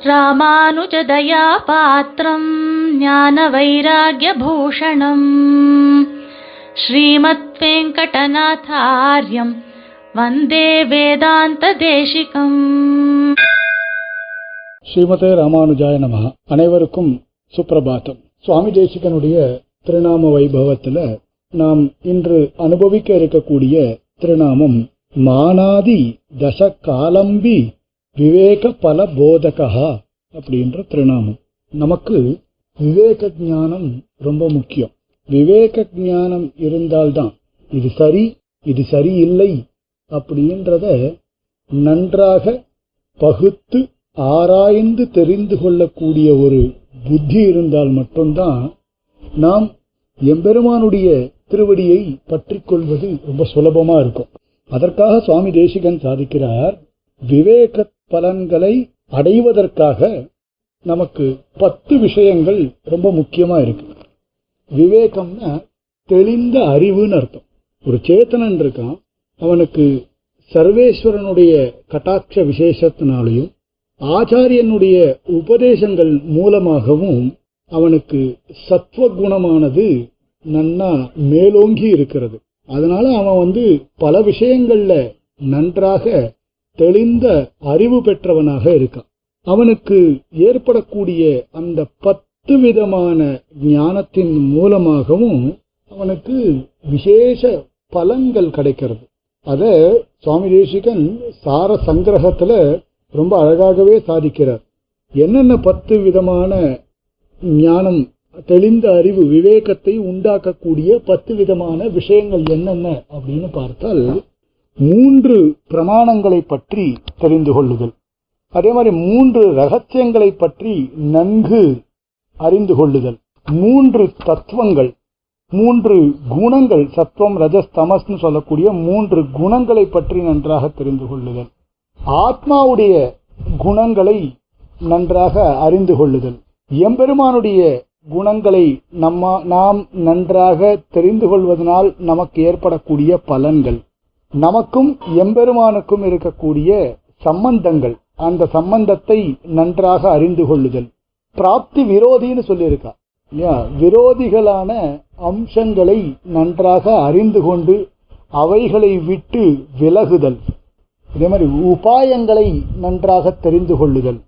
ராமானுஜதயா பாத்திரம் ஞான வைராகியபூஷணம் ஸ்ரீமத் வெங்கடநாதாரியம் வந்தே வேதாந்த தேசிகம் ஸ்ரீமதே ராமானுஜாய நம அனைவருக்கும் சுப்பிரபாத்தம் சுவாமி தேசிகனுடைய திருநாம வைபவத்துல நாம் இன்று அனுபவிக்க இருக்கக்கூடிய திருநாமம் மானாதி தச காலம்பி விவேக பல போதகா அப்படின்ற திருநாமம். நமக்கு விவேக ஞானம் ரொம்ப முக்கியம். விவேக ஞானம் இருந்தால்தான் இது சரி இது சரியில்லை அப்படின்றத நன்றாக பகுத்து ஆராய்ந்து தெரிந்து கொள்ளக்கூடிய ஒரு புத்தி இருந்தால் மட்டும்தான் நாம் எம்பெருமானுடைய திருவடியை பற்றி கொள்வது ரொம்ப சுலபமா இருக்கும். அதற்காக சுவாமி தேசிகன் சாதிக்கிறார் விவேக பலன்களை அடைவதற்காக நமக்கு பத்து விஷயங்கள் ரொம்ப முக்கியமா இருக்கு. விவேகம்னா தெளிந்த அறிவுன்னு அர்த்தம். ஒரு சேத்தனன் இருக்கான் அவனுக்கு சர்வேஸ்வரனுடைய கட்டாட்ச விசேஷத்தினாலையும் ஆச்சாரியனுடைய உபதேசங்கள் மூலமாகவும் அவனுக்கு சத்துவகுணமானது நன்னா மேலோங்கி இருக்கிறது. அதனால அவன் வந்து பல விஷயங்கள்ல நன்றாக தெளிந்த அறிவு பெற்றவனாக இருக்கான். அவனுக்கு ஏற்படக்கூடிய அந்த பத்து விதமான ஞானத்தின் மூலமாகவும் அவனுக்கு விசேஷ பலன்கள் கிடைக்கிறது. அத சுவாமி தேசிகன் சார சங்கிரகத்துல ரொம்ப அழகாகவே சாதிக்கிறார். என்னென்ன பத்து விதமான ஞானம் தெளிந்த அறிவு விவேகத்தை உண்டாக்கக்கூடிய பத்து விதமான விஷயங்கள் என்னென்ன அப்படின்னு பார்த்தால் மூன்று பிரமாணங்களை பற்றி தெரிந்து கொள்ளுதல். அதே மாதிரி மூன்று ரகசியங்களை பற்றி நன்கு அறிந்து கொள்ளுதல். மூன்று தத்துவங்கள் மூன்று குணங்கள் சத்துவம் ரஜஸ் தமஸ்னு சொல்லக்கூடிய மூன்று குணங்களை பற்றி நன்றாக தெரிந்து கொள்ளுதல். ஆத்மாவுடைய குணங்களை நன்றாக அறிந்து கொள்ளுதல். எம்பெருமானுடைய குணங்களை நம்ம நாம் நன்றாக தெரிந்து கொள்வதனால் நமக்கு ஏற்படக்கூடிய பலன்கள். நமக்கும் எம்பெருமானுக்கும் இருக்கக்கூடிய சம்பந்தங்கள் அந்த சம்பந்தத்தை நன்றாக அறிந்து கொள்ளுதல். பிராப்தி விரோதின்னு சொல்லியிருக்கா. இல்லையா? விரோதிகளான அம்சங்களை நன்றாக அறிந்து கொண்டு அவைகளை விட்டு விலகுதல். இதே மாதிரி உபாயங்களை நன்றாக தெரிந்து கொள்ளுதல்.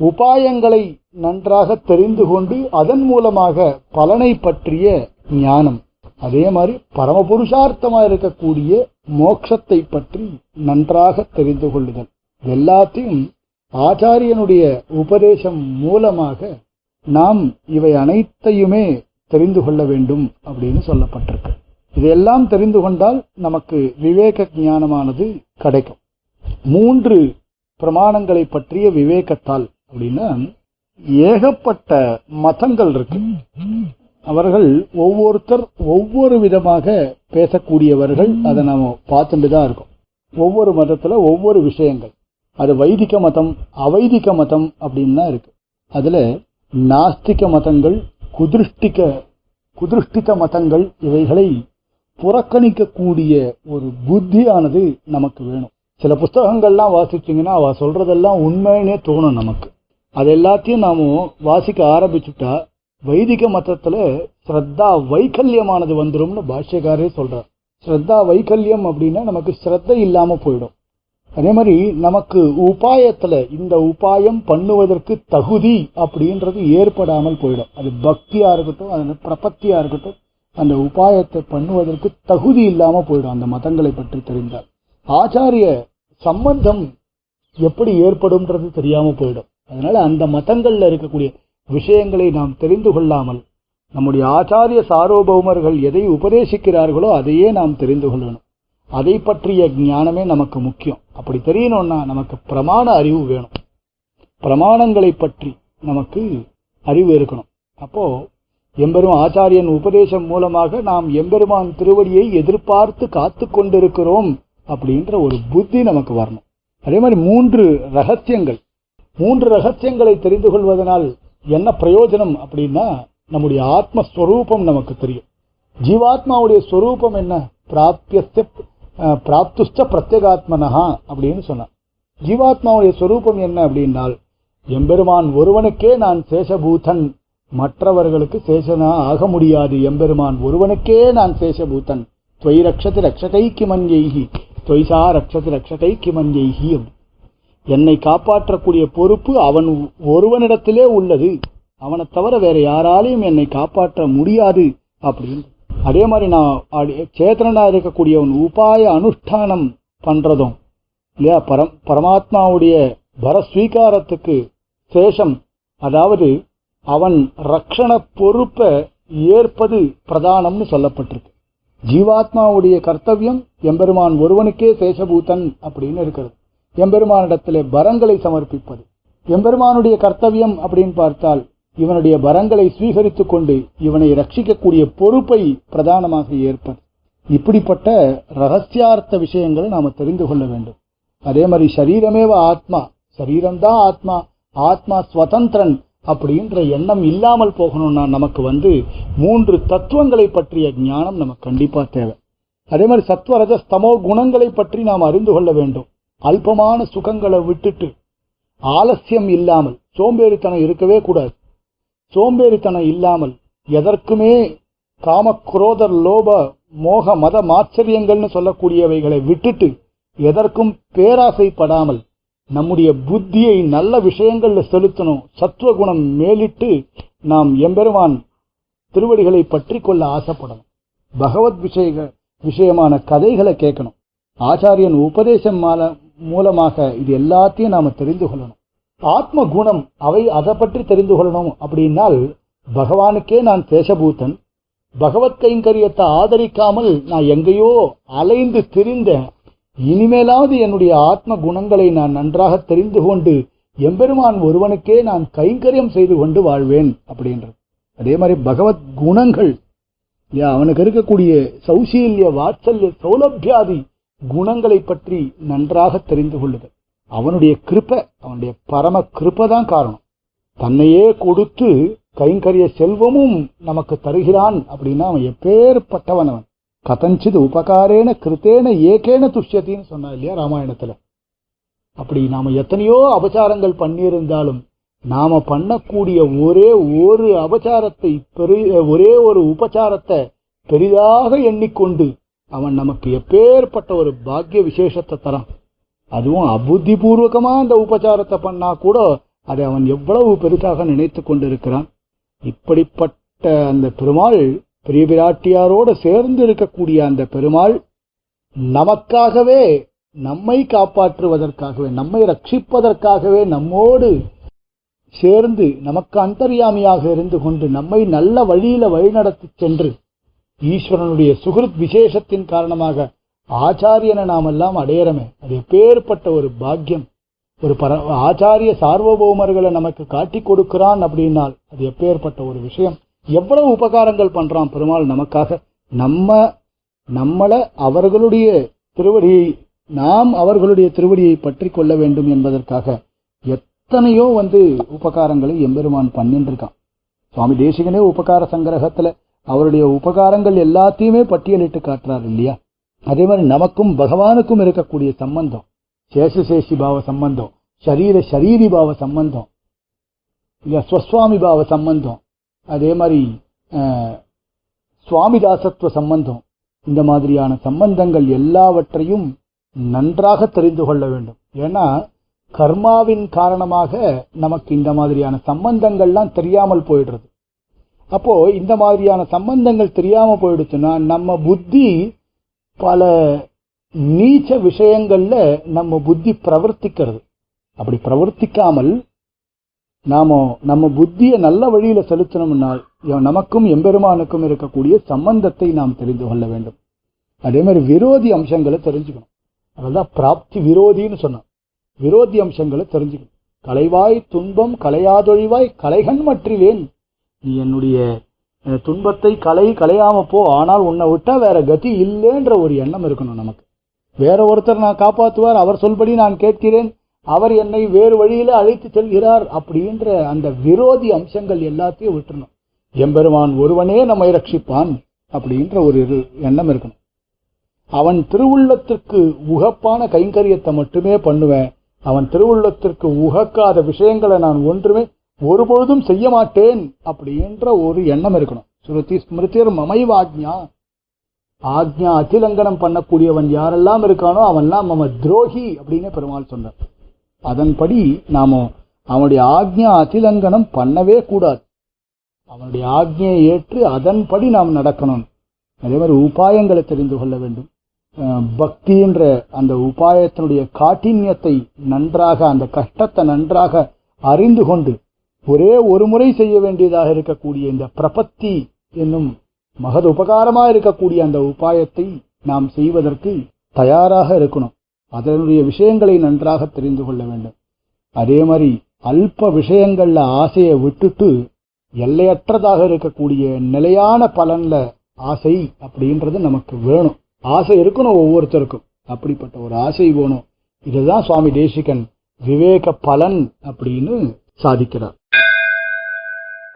உபாயங்களை நன்றாக தெரிந்து கொண்டு அதன் மூலமாக பலனை பற்றிய ஞானம். அதே மாதிரி பரமபுருஷார்த்தமாக இருக்கக்கூடிய மோட்சத்தை பற்றி நன்றாக தெரிந்து கொள்ளுதல். எல்லாத்தையும் ஆச்சாரியனுடைய உபதேசம் மூலமாக நாம் இவை அனைத்தையுமே தெரிந்து கொள்ள வேண்டும் அப்படின்னு சொல்லப்பட்டிருக்கு. இதையெல்லாம் தெரிந்து கொண்டால் நமக்கு விவேக ஞானமானது கிடைக்கும். மூன்று பிரமாணங்களை பற்றிய விவேகத்தால் அப்படின்னா ஏகப்பட்ட மதங்கள் இருக்கு. அவர்கள் ஒவ்வொருத்தர் ஒவ்வொரு விதமாக பேசக்கூடியவர்கள். அதை நாம் பார்த்துட்டு தான் இருக்கோம். ஒவ்வொரு மதத்தில் ஒவ்வொரு விஷயங்கள். அது வைதிக மதம் அவைதிக மதம் அப்படின்னு தான் இருக்கு. அதில் நாஸ்திக மதங்கள் குதிருஷ்டிக குதிருஷ்டித மதங்கள் இவைகளை புறக்கணிக்கக்கூடிய ஒரு புத்தியானது நமக்கு வேணும். சில புஸ்தகங்கள்லாம் வாசிச்சிங்கன்னா அவ சொல்றதெல்லாம் உண்மைன்னே தோணும் நமக்கு. அது எல்லாத்தையும் நாம் வாசிக்க ஆரம்பிச்சுட்டா வைதிக மதத்தில் ஸ்ரத்தா வைக்கல்யமானது வந்துடும்னு பாஷ்யக்காரே சொல்கிறார் ஸ்ரத்தா வைக்கல்யம் அப்படின்னா நமக்கு ஸ்ரத்த இல்லாமல் போயிடும். அதே மாதிரி நமக்கு உபாயத்தில் இந்த உபாயம் பண்ணுவதற்கு தகுதி அப்படின்றது ஏற்படாமல் போயிடும். அது பக்தியாக இருக்கட்டும் அது பிரபத்தியாக இருக்கட்டும் அந்த உபாயத்தை பண்ணுவதற்கு தகுதி இல்லாமல் போயிடும் அந்த மதங்களை பற்றி தெரிந்தால். ஆச்சாரிய சம்பந்தம் எப்படி ஏற்படும்ன்றது தெரியாமல் போயிடும். அதனால அந்த மதங்களில் இருக்கக்கூடிய விஷயங்களை நாம் தெரிந்து கொள்ளாமல் நம்முடைய ஆச்சாரிய சாரோபௌமர்கள் எதை உபதேசிக்கிறார்களோ அதையே நாம் தெரிந்து கொள்ளணும். அதை பற்றிய ஞானமே நமக்கு முக்கியம். அப்படி தெரியணும்னா நமக்கு பிரமாண அறிவு வேணும். பிரமாணங்களை பற்றி நமக்கு அறிவு இருக்கணும். அப்போ எம்பெரும் ஆச்சாரியன் உபதேசம் மூலமாக நாம் எம்பெருமான் திருவடியை எதிர்பார்த்து காத்து கொண்டிருக்கிறோம் அப்படின்ற ஒரு புத்தி நமக்கு வரணும். அதே மாதிரி மூன்று ரகசியங்கள். மூன்று ரகசியங்களை தெரிந்து கொள்வதனால் என்ன பிரயோஜனம் அப்படின்னா நம்முடைய ஆத்மஸ்வரூபம் நமக்கு தெரியும். ஜீவாத்மாவுடைய ஸ்வரூபம் என்ன? பிராப்தியஸ்த பிராப்துஷ்ட பிரத்யேகாத்மனஹா அப்படின்னு சொன்னான். ஜீவாத்மாவுடைய ஸ்வரூபம் என்ன அப்படின்னால் எம்பெருமான் ஒருவனுக்கே நான் சேஷபூதன் மற்றவர்களுக்கு சேஷனா ஆக முடியாது. எம்பெருமான் ஒருவனுக்கே நான் சேஷபூதன். துவை ரக்ஷத்து ரக்ஷகை கிமன்யைகி துவைசா ரக்ஷத்து ரக்ஷகை கிமன்யைகி என்னை காப்பாற்றக்கூடிய பொறுப்பு அவன் ஒருவனிடத்திலே உள்ளது. அவனை தவிர வேற யாராலையும் என்னை காப்பாற்ற முடியாது அப்படின்னு. அதே மாதிரி நான் அடி- இருக்கக்கூடியவன் உபாய அனுஷ்டானம் பண்றதும் இல்லையா? பரம் பரமாத்மாவுடைய பரஸ்வீகாரத்துக்கு சேஷம். அதாவது அவன் ரக்ஷண பொறுப்பை ஏற்பது பிரதானம்னு சொல்லப்பட்டிருக்கு. ஜீவாத்மாவுடைய கர்த்தவியம் எம்பெருமான் ஒருவனுக்கே சேஷபூதன் அப்படின்னு இருக்கிறது. எம்பெருமானிடத்திலே வரங்களை சமர்ப்பிப்பது. எம்பெருமானுடைய கர்த்தவியம் அப்படின்னு பார்த்தால் இவனுடைய வரங்களை ஸ்வீகரித்துக் கொண்டு இவனை ரட்சிக்கக்கூடிய பொறுப்பை பிரதானமாக ஏற்பது. இப்படிப்பட்ட ரகசியார்த்த விஷயங்களை நாம தெரிந்து கொள்ள வேண்டும். அதே மாதிரி சரீரமேவ ஆத்மா சரீரம்தான் ஆத்மா ஆத்மா ஸ்வதந்திரன் அப்படின்ற எண்ணம் இல்லாமல் போகணும்னா நமக்கு வந்து மூன்று தத்துவங்களை பற்றிய ஞானம் நமக்கு கண்டிப்பா தேவை. அதே மாதிரி சத்வரஜ ஸ்தமோ குணங்களை பற்றி நாம் அறிந்து கொள்ள வேண்டும். அல்பமான சுகங்களை விட்டுட்டு ஆலசியம் இல்லாமல் சோம்பேறித்தனம் இருக்கவே கூடாது. சோம்பேறித்தனம் இல்லாமல் எதற்குமே காம குரோதர் லோப மோக மத மாச்சரியங்கள்னு சொல்லக்கூடியவைகளை விட்டுட்டு எதற்கும் பேராசைப்படாமல் நம்முடைய புத்தியை நல்ல விஷயங்கள்ல செலுத்தணும். சத்துவகுணம் மேலிட்டு நாம் எம்பெருமான் திருவடிகளை பற்றி கொள்ள ஆசைப்படணும். பகவத் விஷய விஷயமான கதைகளை கேட்கணும். ஆச்சாரியன் உபதேசம் மால- மூலமாக இது எல்லாத்தையும் நாம் தெரிந்து கொள்ளணும். ஆத்ம குணம் அவை அதை பற்றி தெரிந்து கொள்ளணும் அப்படின்னால் பகவானுக்கே நான் தேசபூத்தன். பகவத் கைங்கரியத்தை ஆதரிக்காமல் நான் எங்கேயோ அலைந்து திரிந்தேன். இனிமேலாவது என்னுடைய ஆத்ம குணங்களை நான் நன்றாக தெரிந்து கொண்டு எம்பெருமான் ஒருவனுக்கே நான் கைங்கரியம் செய்து கொண்டு வாழ்வேன் அப்படின்றது. அதே மாதிரி பகவத் குணங்கள் அவனுக்கு இருக்கக்கூடிய சௌசீல்ய வாத்சல்ய சௌலபியாதி குணங்களை பற்றி நன்றாக தெரிந்து கொள்ளுதல். அவனுடைய கிருப்ப அவனுடைய பரம கிருப்பதான் காரணம். தன்னையே கொடுத்து கைங்கரிய செல்வமும் நமக்கு தருகிறான் அப்படின்னா அவன் எப்பேற்பட்டவன் அவன். கதஞ்சித் உபகாரேன கிருத்தேன ஏகேன துஷ்யத்தின்னு சொன்னா இல்லையா ராமாயணத்துல. அப்படி நாம எத்தனையோ அபச்சாரங்கள் பண்ணியிருந்தாலும் நாம பண்ணக்கூடிய ஒரே ஒரு அபச்சாரத்தை பெரிய ஒரே ஒரு உபச்சாரத்தை பெரிதாக எண்ணிக்கொண்டு அவன் நமக்கு எப்பேற்பட்ட ஒரு பாக்கிய விசேஷத்தை தரான். அதுவும் அபுத்திபூர்வகமாக அந்த உபச்சாரத்தை பண்ணா கூட அதை அவன் எவ்வளவு பெரிதாக நினைத்து கொண்டிருக்கிறான். இப்படிப்பட்ட அந்த பெருமாள் பெரிய பிராட்டியாரோடு சேர்ந்து இருக்கக்கூடிய அந்த பெருமாள் நமக்காகவே நம்மை காப்பாற்றுவதற்காகவே நம்மை ரட்சிப்பதற்காகவே நம்மோடு சேர்ந்து நமக்கு அந்தர்யாமியாக இருந்து கொண்டு நம்மை நல்ல வழியில வழிநடத்தி சென்று ஈஸ்வரனுடைய சுகிருத் விசேஷத்தின் காரணமாக ஆச்சாரியனை நாம் எல்லாம் அது எப்பேற்பட்ட ஒரு பாக்கியம். ஒரு பர ஆச்சாரிய சார்வபௌமர்களை நமக்கு காட்டி கொடுக்கிறான் அப்படின்னால் அது எப்பேற்பட்ட ஒரு விஷயம். எவ்வளவு உபகாரங்கள் பண்றான் பெருமாள் நமக்காக. நம்ம நம்மள அவர்களுடைய திருவடியை நாம் அவர்களுடைய திருவடியை பற்றி கொள்ள வேண்டும் என்பதற்காக எத்தனையோ வந்து உபகாரங்களை எம்பெருமான் பண்ணிட்டு இருக்கான் சுவாமி தேசிகனே உபகார சங்கிரகத்துல அவருடைய உபகாரங்கள் எல்லாத்தையுமே பட்டியலிட்டு காட்டுறாரு இல்லையா? அதே மாதிரி நமக்கும் பகவானுக்கும் இருக்கக்கூடிய சம்பந்தம் சேஷசேஷி பாவ சம்பந்தம் சரீர சரீரி பாவ சம்பந்தம் இல்லையா? ஸ்வஸ்வாமி பாவ சம்பந்தம் அதே மாதிரி சுவாமிதாசத்துவ சம்பந்தம் இந்த மாதிரியான சம்பந்தங்கள் எல்லாவற்றையும் நன்றாக தெரிந்து கொள்ள வேண்டும். ஏன்னா கர்மாவின் காரணமாக நமக்கு இந்த மாதிரியான சம்பந்தங்கள்லாம் தெரியாமல் போயிடுறது. அப்போ இந்த மாதிரியான சம்பந்தங்கள் தெரியாம போயிடுச்சுன்னா நம்ம புத்தி பல நீச்ச விஷயங்கள்ல நம்ம புத்தி பிரவர்த்திக்கிறது. அப்படி பிரவர்த்திக்காமல் நாம நம்ம புத்தியை நல்ல வழியில செலுத்தினோம்னால் நமக்கும் எம்பெருமானுக்கும் இருக்கக்கூடிய சம்பந்தத்தை நாம் தெரிந்து கொள்ள வேண்டும். அதே மாதிரி விரோதி அம்சங்களை தெரிஞ்சுக்கணும். அதான் பிராப்தி விரோதின்னு சொன்னான் விரோதி அம்சங்களை தெரிஞ்சுக்கணும். கலைவாய் துன்பம் கலையாதொழிவாய் கலைகண் மற்றிலேன். நீ என்னுடைய துன்பத்தை கலை கலையாம போ. ஆனால் உன்னை விட்டா வேற கதி இல்லைன்ற ஒரு எண்ணம் இருக்கணும் நமக்கு. வேற ஒருத்தர் நான் காப்பாற்றுவார் அவர் சொல்படி நான் கேட்கிறேன். அவர் என்னை வேறு வழியில அழைத்து செல்கிறார் அப்படின்ற அந்த விரோதி அம்சங்கள் எல்லாத்தையும் விட்டுறணும். எம்பெருமான் ஒருவனே நம்மை ரட்சிப்பான் அப்படின்ற ஒரு எண்ணம் இருக்கணும். அவன் திருவுள்ளத்திற்கு உகப்பான கைங்கரியத்தை மட்டுமே பண்ணுவேன். அவன் திருவுள்ளத்திற்கு உகக்காத விஷயங்களை நான் ஒன்றுமே ஒருபொழுதும் செய்ய மாட்டேன் அப்படின்ற ஒரு எண்ணம் இருக்கணும். ஸ்ருதி ஸ்மிருதிர் மமைவாக்ஞா ஆக்ஞா அதிலங்கனம் பண்ணக்கூடியவன் யாரெல்லாம் இருக்கானோ அவன்லாம் மம துரோகி அப்படின்னு பெருமாள் சொன்னார். அதன்படி நாம அவனுடைய ஆக்ஞா அதிலங்கனம் பண்ணவே கூடாது. அவனுடைய ஆக்ஞையை ஏற்று அதன்படி நாம் நடக்கணும். அதே மாதிரி உபாயங்களை தெரிந்து கொள்ள வேண்டும். பக்தின்ற அந்த உபாயத்தினுடைய காட்டின்யத்தை நன்றாக அந்த கஷ்டத்தை நன்றாக அறிந்து கொண்டு ஒரே ஒரு முறை செய்ய வேண்டியதாக இருக்கக்கூடிய இந்த பிரபத்தி என்னும் மகது உபகாரமாக இருக்கக்கூடிய அந்த உபாயத்தை நாம் செய்வதற்கு தயாராக இருக்கணும். அதனுடைய விஷயங்களை நன்றாக தெரிந்து கொள்ள வேண்டும். அதே மாதிரி அல்ப விஷயங்கள்ல ஆசையை விட்டுட்டு எல்லையற்றதாக இருக்கக்கூடிய நிலையான பலன்ல ஆசை அப்படின்றது நமக்கு வேணும். ஆசை இருக்கணும் ஒவ்வொருத்தருக்கும். அப்படிப்பட்ட ஒரு ஆசை வேணும். இதுதான் சுவாமி தேசிகன் விவேக பலன் அப்படின்னு சாதிக்கிறார்.